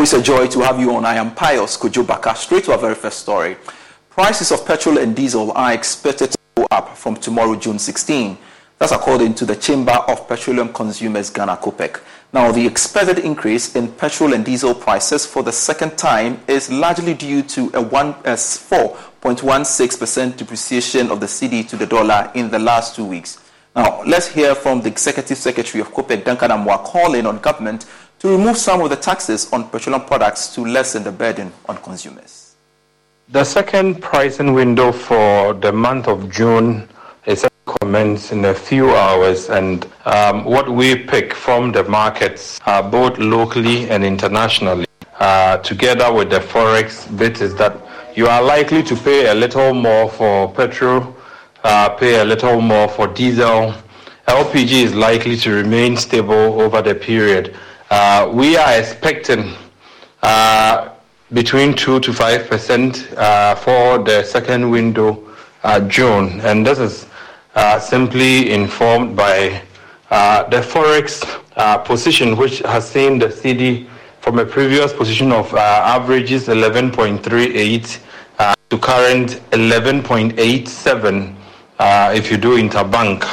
Always a joy to have you on. I am Pius Kojo Baka. Straight to our very first story. Prices of petrol and diesel are expected to go up from tomorrow, June 16. That's according to the Chamber of Petroleum Consumers Ghana COPEC. Now, the expected increase in petrol and diesel prices for the second time is largely due to a 4.16% depreciation of the cedi to the dollar in the last two weeks. Now, let's hear from the Executive Secretary of COPEC, Duncan Amoah, calling on government to remove some of the taxes on petroleum products to lessen the burden on consumers. The second pricing window for the month of June is commence in a few hours, and um, what we pick from the markets, both locally and internationally, uh, together with the forex bit, is that you are likely to pay a little more for petrol, uh, pay a little more for diesel. LPG is likely to remain stable over the period. Uh, we are expecting uh, between 2 to 5 percent uh, for the second window, uh, June. And this is uh, simply informed by uh, the Forex position, which has seen the cedi from a previous position of averages 11.38 to current 11.87 if you do interbank.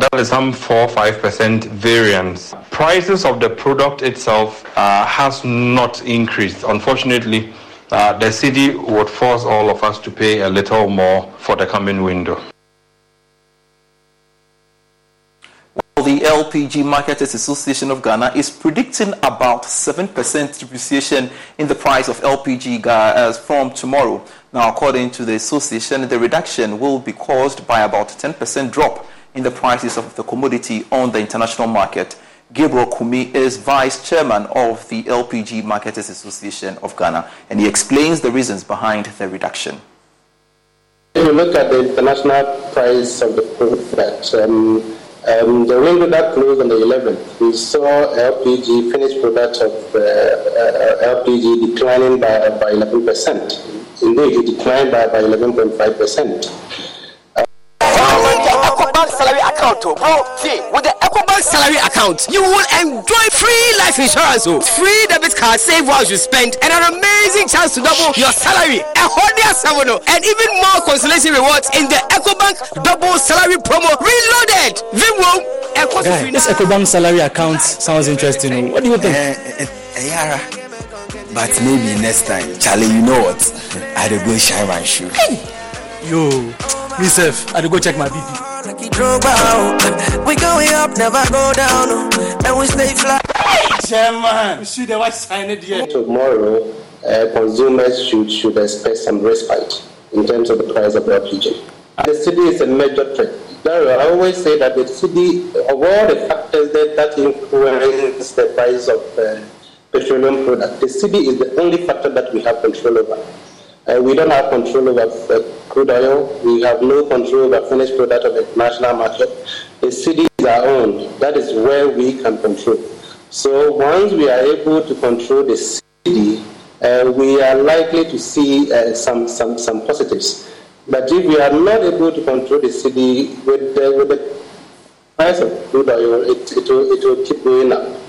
That is some 4 5% variance. Prices of the product itself uh, has not increased. Unfortunately, uh, the cedi would force all of us to pay a little more for the coming window. Well, the LPG Marketers Association of Ghana is predicting about 7% depreciation in the price of LPG gas from tomorrow. Now, according to the association, the reduction will be caused by about 10% drop in the prices of the commodity on the international market. Gabriel Kumi is vice chairman of the LPG Marketers Association of Ghana, and he explains the reasons behind the reduction. If you look at the international price of the product, um, um, the window that closed on the 11th, we saw LPG, finished product of uh, uh, LPG declining by, by 11%. Indeed, it declined by, by 11.5% salary account, oh, bro. See, with the EcoBank salary account, you will enjoy free life insurance, oh, free debit card, save while you spend, and an amazing chance to double your salary. A hundred seven, oh, and even more consolation rewards in the EcoBank double salary promo reloaded. Vimwo. Guy, this EcoBank salary account sounds interesting. Oh. What do you think? Uh, uh, Yara. But maybe next time, Charlie, you know what? I'd go shine my shoe. Hey. Yo, myself, I'd go check my BP. We going up, never go down, and we stay fly. Hey, Chairman, you see the white sign it here. Tomorrow, uh, consumers should, should expect some respite in terms of the price of LPG. The cedi is a major threat. I always say that the cedi, of all the factors that, that influence the price of uh, petroleum product, the cedi is the only factor that we have control over. Uh, we don't have control over uh, crude oil. We have no control over finished product of the national market. The cedi is our own. That is where we can control. So once we are able to control the cedi, uh, we are likely to see uh, some, some, some positives. But if we are not able to control the cedi with, with the price of crude oil, it, it, will, it will keep going up.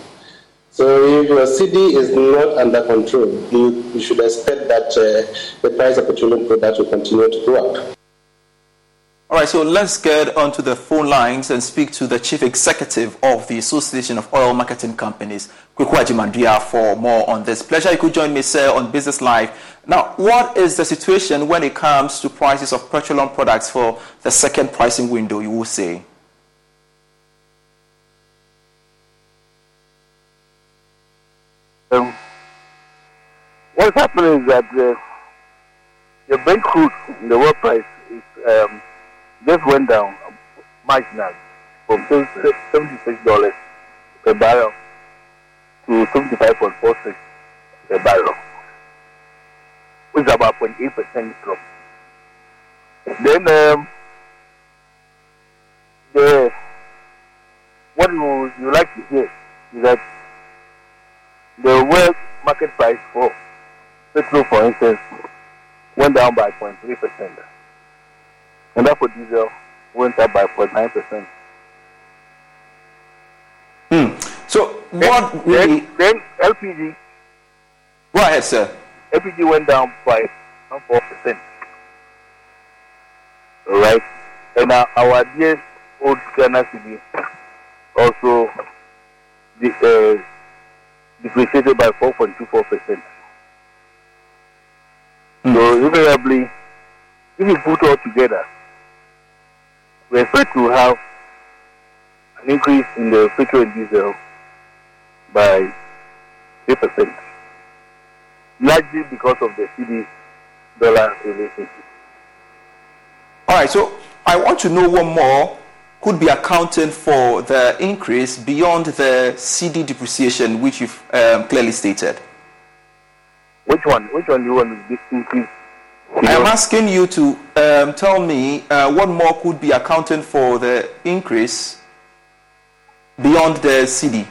So if your cedi is not under control, you, you should expect that uh, the price of petroleum products will continue to go up. All right, so let's get onto the phone lines and speak to the chief executive of the Association of Oil Marketing Companies, Kwaku Agyeman-Duah, for more on this. Pleasure you could join me, sir, on Business Live. Now, what is the situation when it comes to prices of petroleum products for the second pricing window, you will say? Um, what's happening is that the, the Brent crude, in the world price, is, um, just went down marginally from $76 per barrel to 75.46 per barrel, which is about 0.8% drop. Then um, the what you, you like to hear is that the world market price for petrol, for instance, went down by 0.3%. And that for diesel went up by 0.9%. Hmm. So, what then, really. Then, then LPG. Go ahead, sir. LPG went down by 4%. Right? And our, our dear old Ghana cedi also the, uh, depreciated by 4.24%. Mm. So invariably, if you put all together, we expect to have an increase in the petrol and diesel by 3%, largely because of the cedi dollar relationship. All right, so I want to know one more could be accounting for the increase beyond the cedi depreciation, which you've um, clearly stated? Which one? Which one do you want to increase? I am asking you to um, tell me uh, what more could be accounting for the increase beyond the cedi.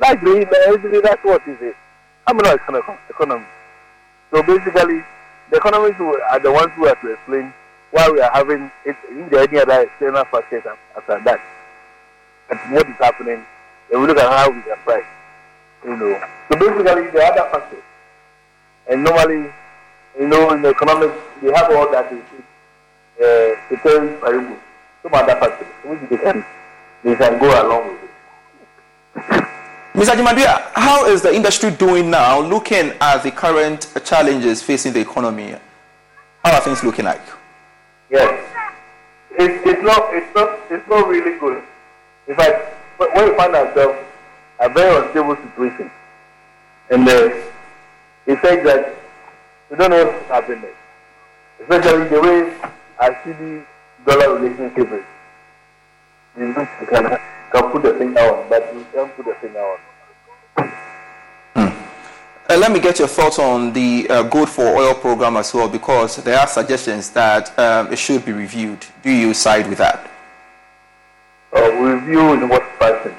Largely, that's what is it. I'm not an economist. So basically, the economists are the ones who have to explain why we are having it in the any other external factors after that. And what is happening, and we look at how we price. You know. So basically the other factors. And normally, you know, in the economics we have all that is uh preparing variables. Some other factors which they can they can go along with it. Mr. Agyeman-Duah, how is the industry doing now looking at the current challenges facing the economy? How are things looking like? Yes. It's, it's not it's not it's not really good. In fact, when we find ourselves a very unstable situation, and uh, it says that we don't know what's happening, especially the way our cedi dollar relationship is. You can, can put the finger on, but we can't put the finger on. Uh, let me get your thoughts on the uh, Gold for Oil program as well, because there are suggestions that um, it should be reviewed. Do you side with that? Uh, review in what fashion?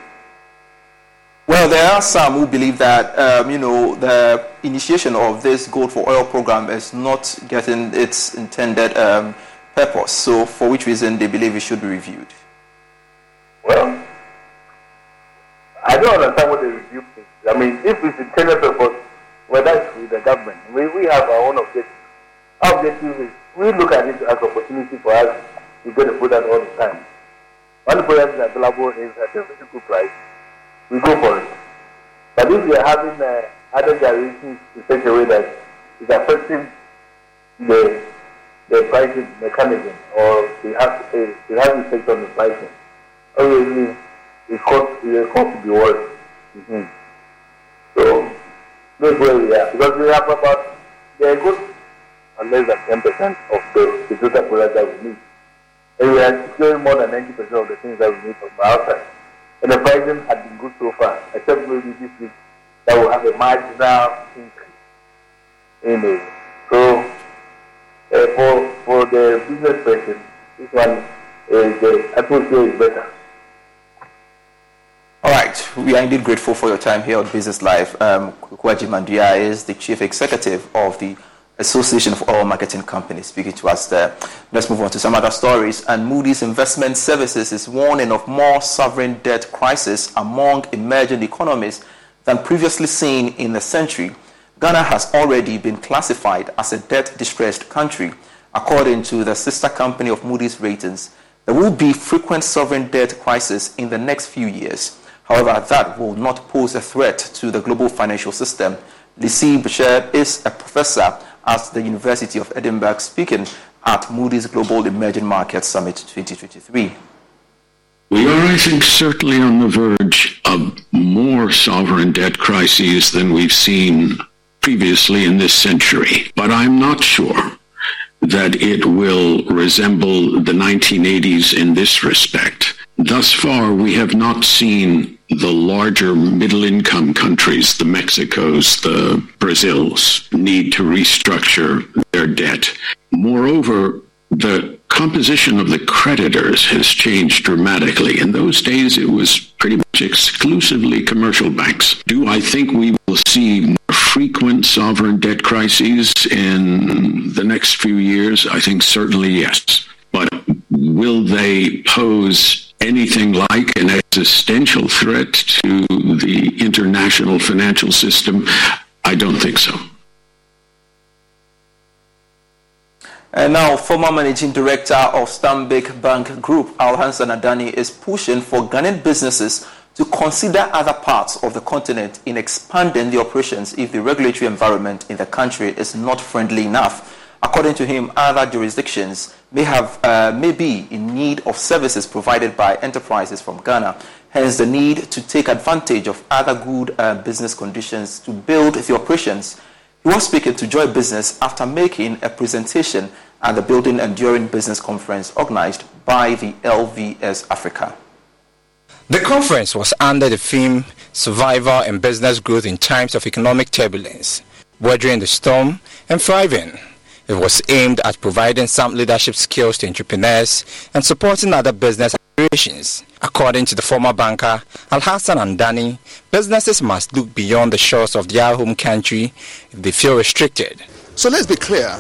Well, there are some who believe that um, you know the initiation of this Gold for Oil program is not getting its intended um, purpose. So, for which reason they believe it should be reviewed? Well, I don't understand what the review is. I mean, if it's intended purpose, well, it's with the government. We, we have our own objective. Our objective is we look at it as an opportunity for us to get a product all the time. When the product is available is at a very good price, we go for it. But if we are having uh, other gyrations in such a way that it's affecting the the pricing mechanism or it has it has effect on the pricing, obviously it costs it costs to be worse. Mm-hmm. So because we have about they're good less than ten percent of the, total product that we need. And we are securing more than ninety percent of the things that we need from outside. And the pricing has been good so far, except maybe this week that will have a marginal increase in it. So uh, for for the business person, this one is the atmosphere is better. All right, we are indeed grateful for your time here on Business Live. Um, Kwaku Agyeman-Duah is the chief executive of the Association of Oil Marketing Companies speaking to us there. Let's move on to some other stories. And Moody's Investment Services is warning of more sovereign debt crisis among emerging economies than previously seen in the century. Ghana has already been classified as a debt distressed country. According to the sister company of Moody's Ratings, there will be frequent sovereign debt crisis in the next few years. However, that will not pose a threat to the global financial system. Lee Buchheit is a professor at the University of Edinburgh speaking at Moody's Global Emerging Markets Summit 2023. We are, I think, certainly on the verge of more sovereign debt crises than we've seen previously in this century. But I'm not sure that it will resemble the 1980s in this respect. Thus far, we have not seen the larger middle income countries, the Mexicos, the Brazils, need to restructure their debt. Moreover, the composition of the creditors has changed dramatically. In those days, it was pretty much exclusively commercial banks. Do I think we will see more frequent sovereign debt crises in the next few years? I think certainly yes. But will they pose anything like an existential threat to the international financial system? I don't think so. And now, former managing director of Stanbic Bank Group, Alhassan Andani, is pushing for Ghanaian businesses to consider other parts of the continent in expanding the operations if the regulatory environment in the country is not friendly enough. According to him, other jurisdictions may have uh, may be in need of services provided by enterprises from Ghana. Hence, the need to take advantage of other good uh, business conditions to build the operations. He was speaking to Joy Business after making a presentation at the Building Enduring Business Conference organized by the LVS Africa. The conference was under the theme Survival and Business Growth in Times of Economic Turbulence, Weathering the Storm and Thriving. It was aimed at providing some leadership skills to entrepreneurs and supporting other business operations. According to the former banker Alhassan Andani, businesses must look beyond the shores of their home country if they feel restricted. So let's be clear.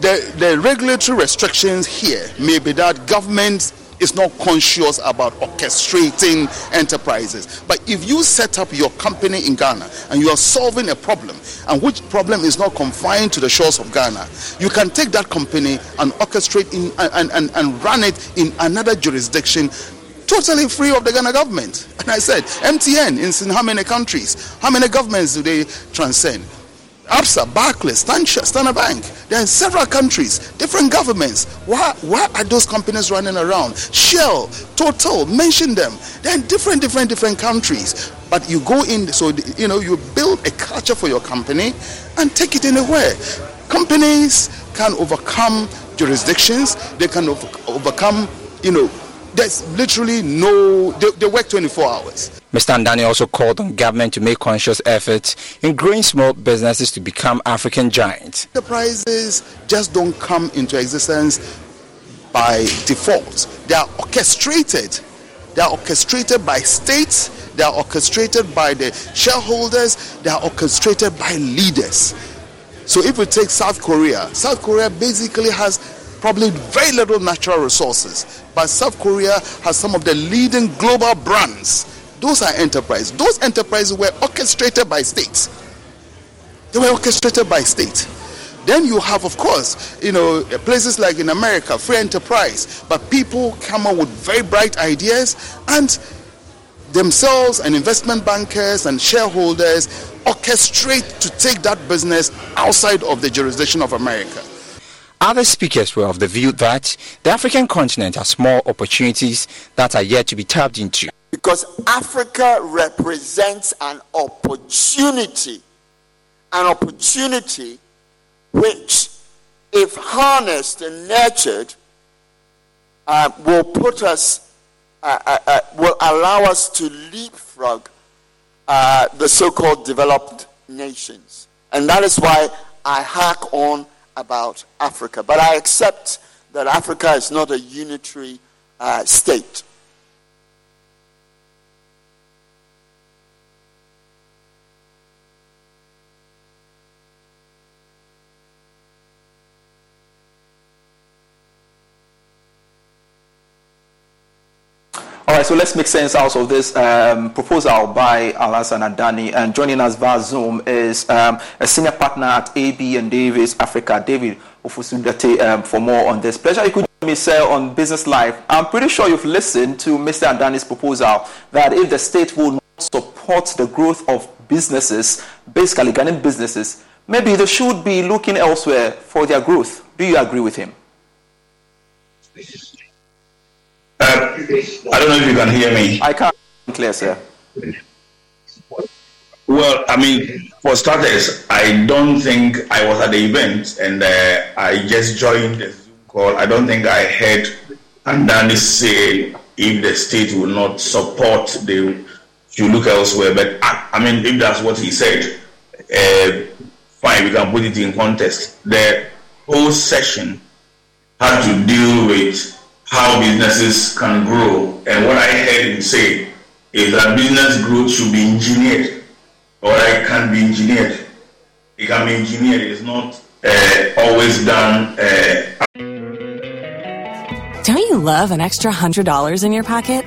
The, the regulatory restrictions here may be that governments is not conscious about orchestrating enterprises. But if you set up your company in Ghana and you are solving a problem, and which problem is not confined to the shores of Ghana, you can take that company and orchestrate in, and, and, and run it in another jurisdiction totally free of the Ghana government. And I said, MTN in how many countries? How many governments do they transcend? ABSA, Barclays, Standard Bank. They're in several countries, different governments. Why, why are those companies running around? Shell, Total, mention them. They're in different, different, different countries. But you go in, so you know, you build a culture for your company and take it anywhere. Companies can overcome jurisdictions. They can over, overcome, you know, there's literally no, they, they work 24 hours. Mr. Andani also called on government to make conscious efforts in growing small businesses to become African giants. Enterprises just don't come into existence by default. They are orchestrated. They are orchestrated by states. They are orchestrated by the shareholders. They are orchestrated by leaders. So if we take South Korea, South Korea basically has probably very little natural resources, but South Korea has some of the leading global brands those are enterprises. Those enterprises were orchestrated by states. They were orchestrated by states. Then you have, of course, you know, places like in America, free enterprise, but people come up with very bright ideas and themselves and investment bankers and shareholders orchestrate to take that business outside of the jurisdiction of America. Other speakers were of the view that the African continent has more opportunities that are yet to be tapped into because Africa represents an opportunity an opportunity which, if harnessed and nurtured, uh, will put us, uh, uh, uh will allow us to leapfrog uh, the so called developed nations. And that is why I hark on about Africa. But I accept that Africa is not a unitary uh, state. All right, so let's make sense out of this um, proposal by Alhassan Andani. And joining us via Zoom is um, a senior partner at AB and David Africa, David Ofosu-Dorte, um, for more on this. Pleasure you could join me, sir, on Business Live. I'm pretty sure you've listened to Mr. Andani's proposal that if the state will not support the growth of businesses, basically Ghanaian businesses, maybe they should be looking elsewhere for their growth. Do you agree with him? Uh, I don't know if you can hear me. I can't clear, sir. Well, I mean, for starters, I don't think I was at the event and uh, I just joined the Zoom call. I don't think I heard Andani say if the state will not support, they should look elsewhere. But I, I mean, if that's what he said, uh, fine, we can put it in context. The whole session had to deal with how businesses can grow. And what I heard him say is that business growth should be engineered, or it can be engineered. It can be engineered. It's not uh, always done. Uh, Don't you love an extra $100 in your pocket?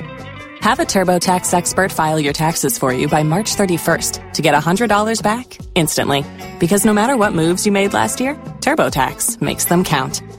Have a TurboTax expert file your taxes for you by March 31st to get $100 back instantly. Because no matter what moves you made last year, TurboTax makes them count.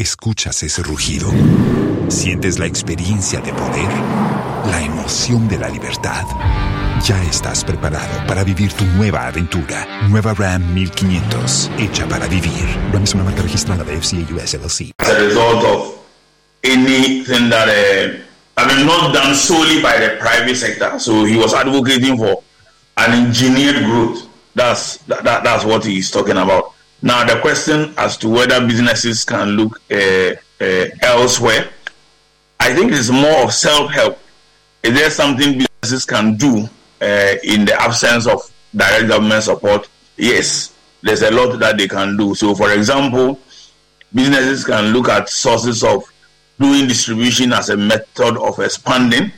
¿Escuchas ese rugido? ¿Sientes la experiencia de poder? ¿La emoción de la libertad? Ya estás preparado para vivir tu nueva aventura. Nueva Ram 1500, hecha para vivir. Ram es una marca registrada de FCA US LLC. As a result of anything that, uh, I mean, not done solely by the private sector. So he was advocating for an engineered growth. That's that, that, that's what he's talking about. Now, the question as to whether businesses can look uh, uh, elsewhere, I think it's more of self help. Is there something businesses can do uh, in the absence of direct government support? Yes, there's a lot that they can do. So, for example, businesses can look at sources of doing distribution as a method of expanding,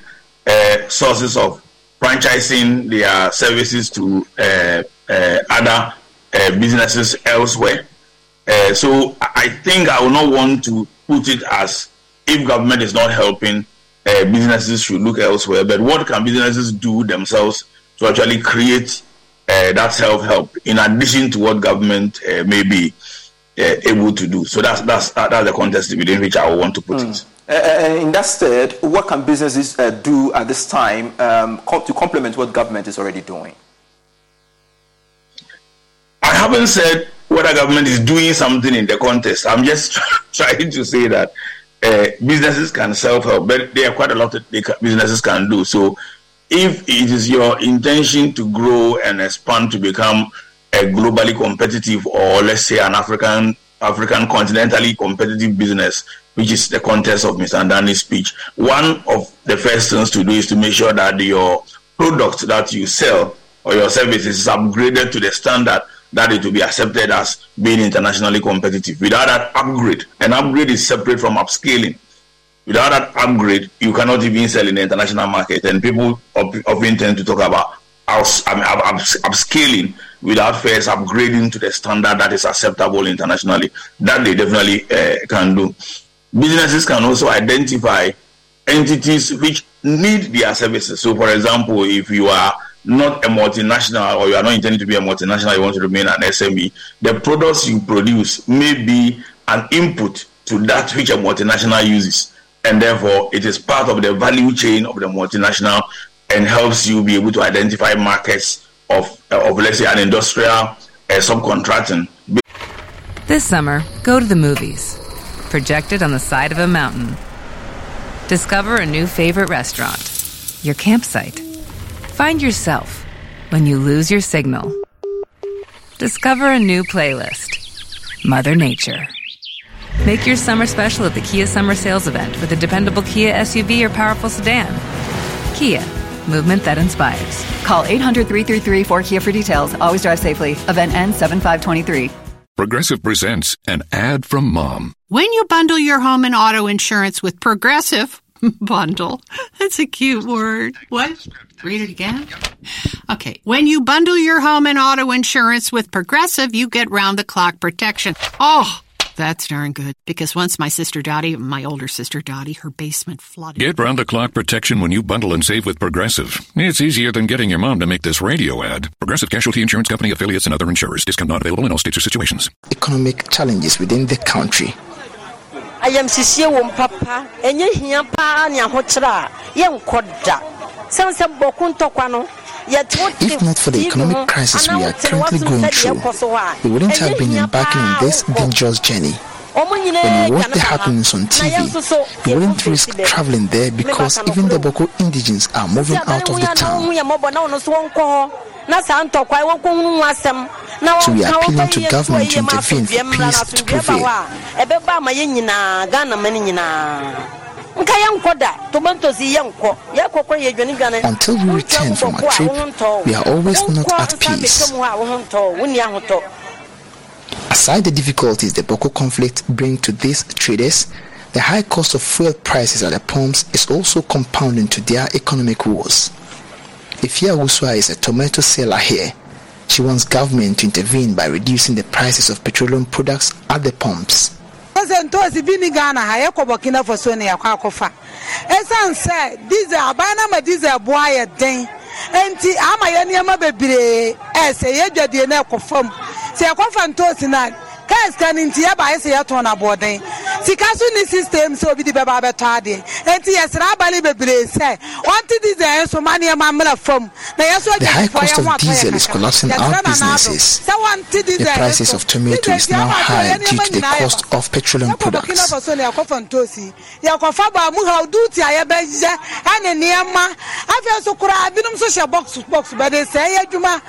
uh, sources of franchising their services to uh, uh, other uh, businesses elsewhere. Uh, so I think I will not want to put it as if government is not helping, uh, businesses should look elsewhere. But what can businesses do themselves to actually create uh, that self help in addition to what government uh, may be uh, able to do? So that's that's that's the context within which I want to put mm. it. Uh, in that state, what can businesses uh, do at this time um, to complement what government is already doing? Haven't said whether government is doing something in the contest. I'm just trying to say that uh, businesses can self help, but there are quite a lot that businesses can do. So, if it is your intention to grow and expand to become a globally competitive, or let's say an African African continentally competitive business, which is the context of Mr. Andani's speech, one of the first things to do is to make sure that your product that you sell or your services is upgraded to the standard that it will be accepted as being internationally competitive. Without that upgrade, an upgrade is separate from upscaling. Without that upgrade, you cannot even sell in the international market. And people often tend to talk about I mean, up, up, upscaling without first upgrading to the standard that is acceptable internationally. That they definitely uh, can do. Businesses can also identify entities which need their services. So, for example, if you are not a multinational or you are not intending to be a multinational, you want to remain an SME, the products you produce may be an input to that which a multinational uses. And therefore, it is part of the value chain of the multinational and helps you be able to identify markets of, of let's say, an industrial uh, subcontracting. This summer, go to the movies. Projected on the side of a mountain. Discover a new favorite restaurant. Your campsite. Find yourself when you lose your signal. Discover a new playlist. Mother Nature. Make your summer special at the Kia Summer Sales Event with a dependable Kia SUV or powerful sedan. Kia, movement that inspires. Call 800 333 4KIA for details. Always drive safely. Event ends 7523. Progressive presents an ad from mom. When you bundle your home and auto insurance with Progressive, bundle, that's a cute word. What? Read it again? Okay. When you bundle your home and auto insurance with Progressive, you get round the clock protection. Oh, that's darn good. Because once my sister Dottie, my older sister Dottie, her basement flooded. Get round the clock protection when you bundle and save with Progressive. It's easier than getting your mom to make this radio ad. Progressive Casualty Insurance Company affiliates and other insurers. Discount not available in all states or situations. Economic challenges within the country. ayamsisie wɔ mpapa ɛnyɛ hia paa ne ahokyerɛ a If not for the economic crisis we are currently going through, we wouldn't have been embarking on this dangerous journey. When you watch the happenings on TV, you wouldn't risk traveling there because even the Boko indigents are moving out of the town. So we are appealing to government to intervene for peace to prevail. Until we return from our trip, we are always not at peace. Aside the difficulties the Bawku conflict bring to these traders, the high cost of fuel prices at the pumps is also compounding to their economic woes. Ifia Wuswa is a tomato seller here. She wants government to intervene by reducing the prices of petroleum products at the pumps. Sɛ ntɔɔsi bi ni ghana ha yɛkɔ burkina faso ne yɛkɔ akɔfa ɛsiane sɛ diesel aban ama diesel boa yɛ den. Nti ama yɛ nneɛma bebree ɛsɛ yɛdwadie no ɛkɔ fam sɛ yɛkɔfa ntɔɔsi no a sika no nti yɛba ayɛ sɛ yɛtɔn no aboɔden sika so ne system? Sɛ obi de bɛba bɛtɔ adeɛ nti yɛsrɛ abale bebree sɛ ɔnte diesel so ma nneɛma mmra fam na yɛso The high cost of diesel is collapsing our businesses. The prices of tomato is now high due to the cost of petroleum products. yɛkɔfa baa mu ha duuti a yɛbɛyɛ ɛne nneɛma afei nso koraa binom nso hyɛ box box bɛde sɛ ɛyɛ adwuma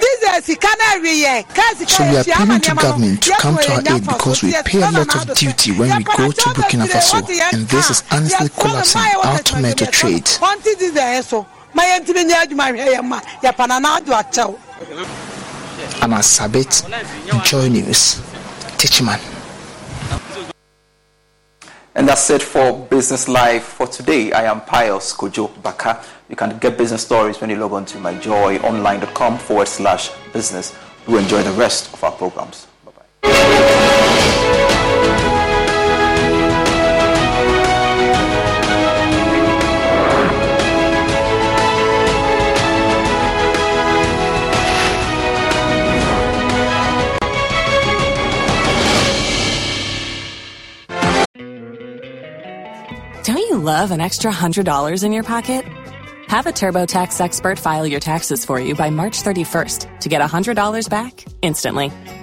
diesel sika no aweyɛ kaa sika yɛhyia ama nneɛma no come to our aid because we pay a lot of duty when we go to Burkina Faso, and this is honestly collapsing our tomato trade. ɔnte diesel yɛ so ma yɛntumi nyɛ adwuma hwɛ yɛ ma yɛpana na ado akyɛw Anna Sabit, Joy News, Techiman. And that's it for Business Live for today. I am Pius Kojo Baka. You can get business stories when you log on to myjoyonline.com forward slash business. Do enjoy the rest of our programs. Don't you love an extra $100 in your pocket? Have a TurboTax expert file your taxes for you by March 31st to get $100 back instantly.